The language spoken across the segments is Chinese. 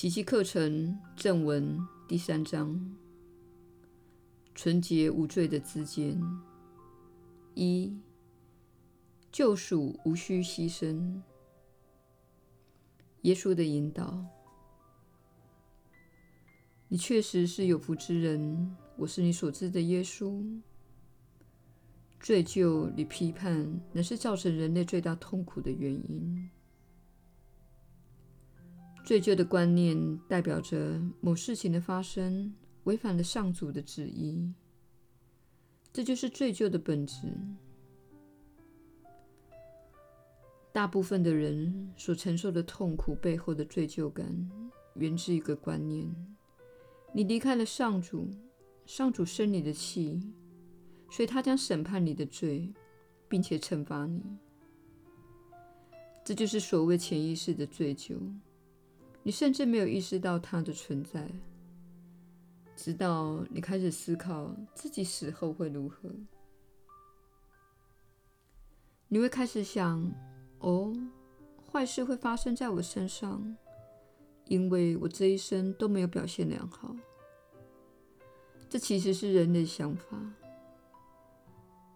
奇迹课程正文第三章：纯洁无罪的之间。一、救赎无需牺牲。耶稣的引导：你确实是有福之人。我是你所知的耶稣。罪疚与批判，乃是造成人类最大痛苦的原因。罪疚的观念代表着某事情的发生违反了上主的旨意，这就是罪疚的本质。大部分的人所承受的痛苦背后的罪疚感，源自一个观念：你离开了上主，上主生你的气，所以他将审判你的罪，并且惩罚你。这就是所谓潜意识的罪疚。你甚至没有意识到它的存在，直到你开始思考自己死后会如何。你会开始想：哦，坏事会发生在我身上，因为我这一生都没有表现良好。这其实是人的想法。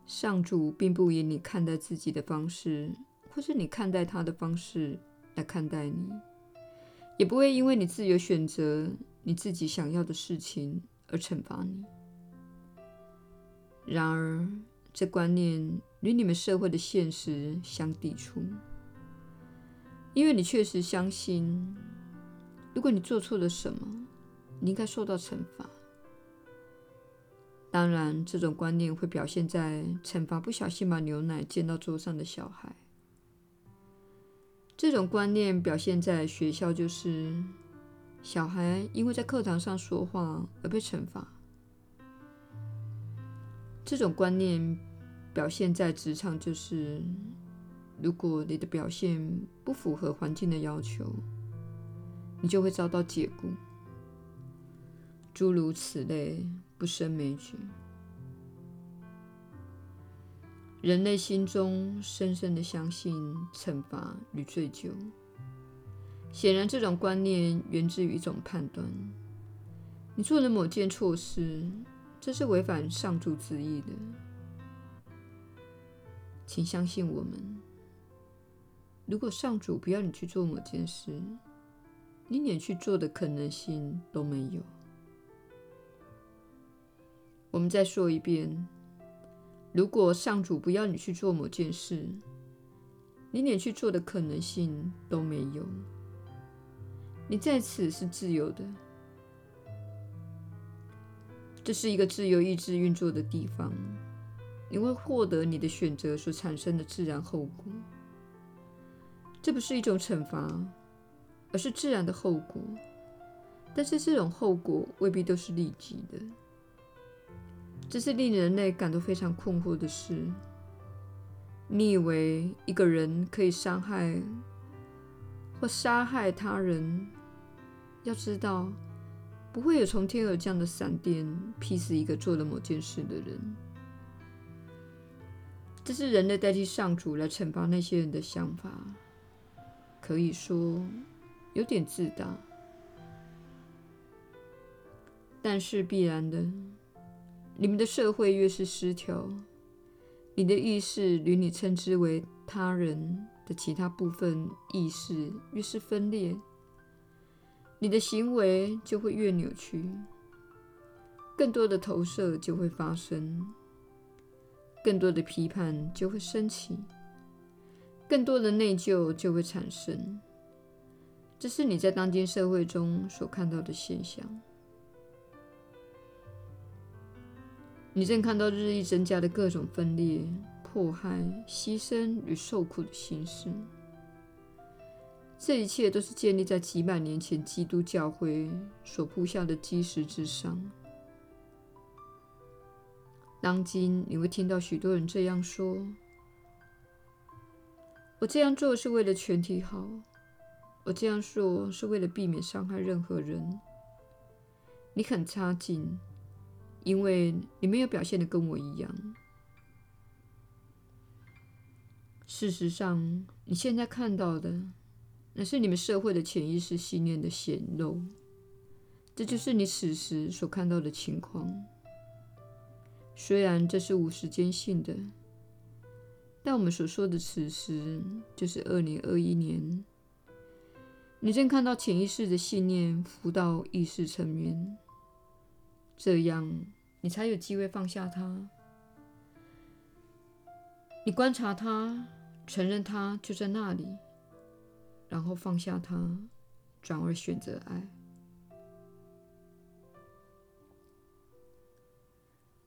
上主并不以你看待自己的方式，或是你看待他的方式来看待你。也不会因为你自由选择你自己想要的事情而惩罚你。然而，这观念与你们社会的现实相抵触，因为你确实相信，如果你做错了什么，你应该受到惩罚。当然，这种观念会表现在惩罚不小心把牛奶溅到桌上的小孩。这种观念表现在学校，就是小孩因为在课堂上说话而被惩罚；这种观念表现在职场，就是如果你的表现不符合环境的要求，你就会遭到解雇。诸如此类，不胜枚举。人类心中深深的相信惩罚与罪疚。显然，这种观念源自于一种判断：你做了某件错事，这是违反上主旨意的。请相信我们，如果上主不要你去做某件事，你连去做的可能性都没有。我们再说一遍。如果上主不要你去做某件事，你连去做的可能性都没有。你在此是自由的，这是一个自由意志运作的地方。你会获得你的选择所产生的自然后果。这不是一种惩罚，而是自然的后果。但是这种后果未必都是立即的。这是令人类感到非常困惑的事。你以为一个人可以伤害或杀害他人？要知道，不会有从天而降的闪电劈死一个做了某件事的人。这是人类代替上主来惩罚那些人的想法，可以说有点自大，但是必然的。你们的社会越是失调，你的意识与你称之为他人的其他部分意识越是分裂，你的行为就会越扭曲，更多的投射就会发生，更多的批判就会升起，更多的内疚就会产生。这是你在当今社会中所看到的现象。你正看到日益增加的各种分裂、迫害、牺牲与受苦的形式。这一切都是建立在几百年前基督教会所铺下的基石之上。当今你会听到许多人这样说：“我这样做是为了全体好，我这样说是为了避免伤害任何人。”你很差劲。因为你没有表现的跟我一样。事实上，你现在看到的，那是你们社会的潜意识信念的显露。这就是你此时所看到的情况。虽然这是无时间性的，但我们所说的此时，就是二零二一年。你正看到潜意识的信念浮到意识层面，这样你才有机会放下他。你观察他，承认他就在那里，然后放下他，转而选择爱。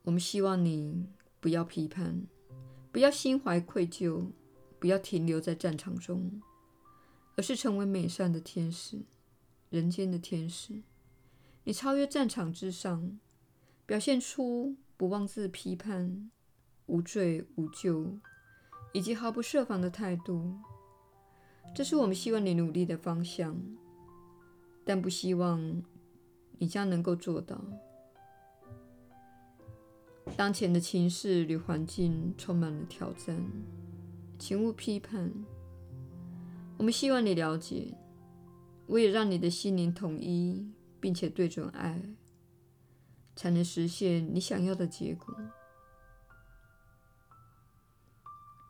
我们希望你不要批判，不要心怀愧疚，不要停留在战场中。而是成为美善的天使，人间的天使。你超越战场之上，表现出不妄自批判、无罪无咎以及毫不设防的态度。这是我们希望你努力的方向，但不希望你将能够做到。当前的情势与环境充满了挑战，请勿批判。我们希望你了解，我也让你的心灵统一，并且对准爱，才能实现你想要的结果。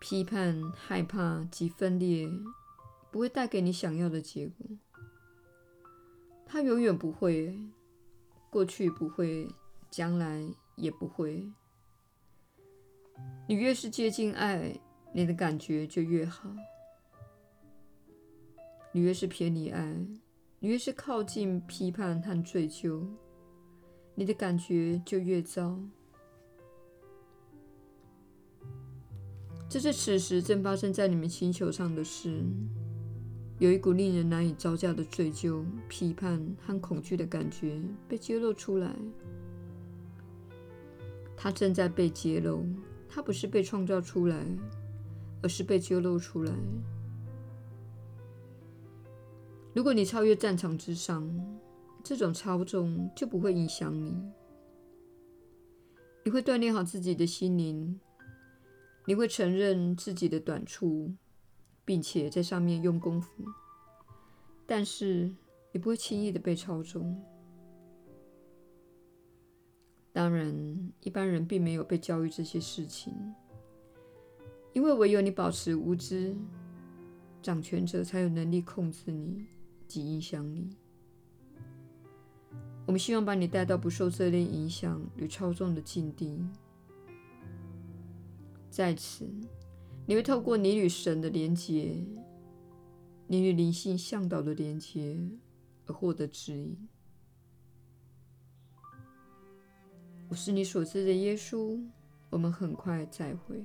批判、害怕及分裂不会带给你想要的结果，它永远不会，过去不会，将来也不会。你越是接近爱，你的感觉就越好。你越是偏离爱，你越是靠近批判和追究，你的感觉就越糟。这是此时正发生在你们星球上的事。有一股令人难以招架的追究、批判和恐惧的感觉被揭露出来。它正在被揭露，它不是被创造出来，而是被揭露出来。如果你超越战场之上，这种操纵就不会影响你。你会锻炼好自己的心灵，你会承认自己的短处，并且在上面用功夫。但是你不会轻易的被操纵。当然，一般人并没有被教育这些事情，因为唯有你保持无知，掌权者才有能力控制你。及影响你。我们希望把你带到不受这类影响与操纵的境地。在此，你会透过你与神的连接，你与灵性向导的连接，而获得指引。我是你所知的耶稣。我们很快再会。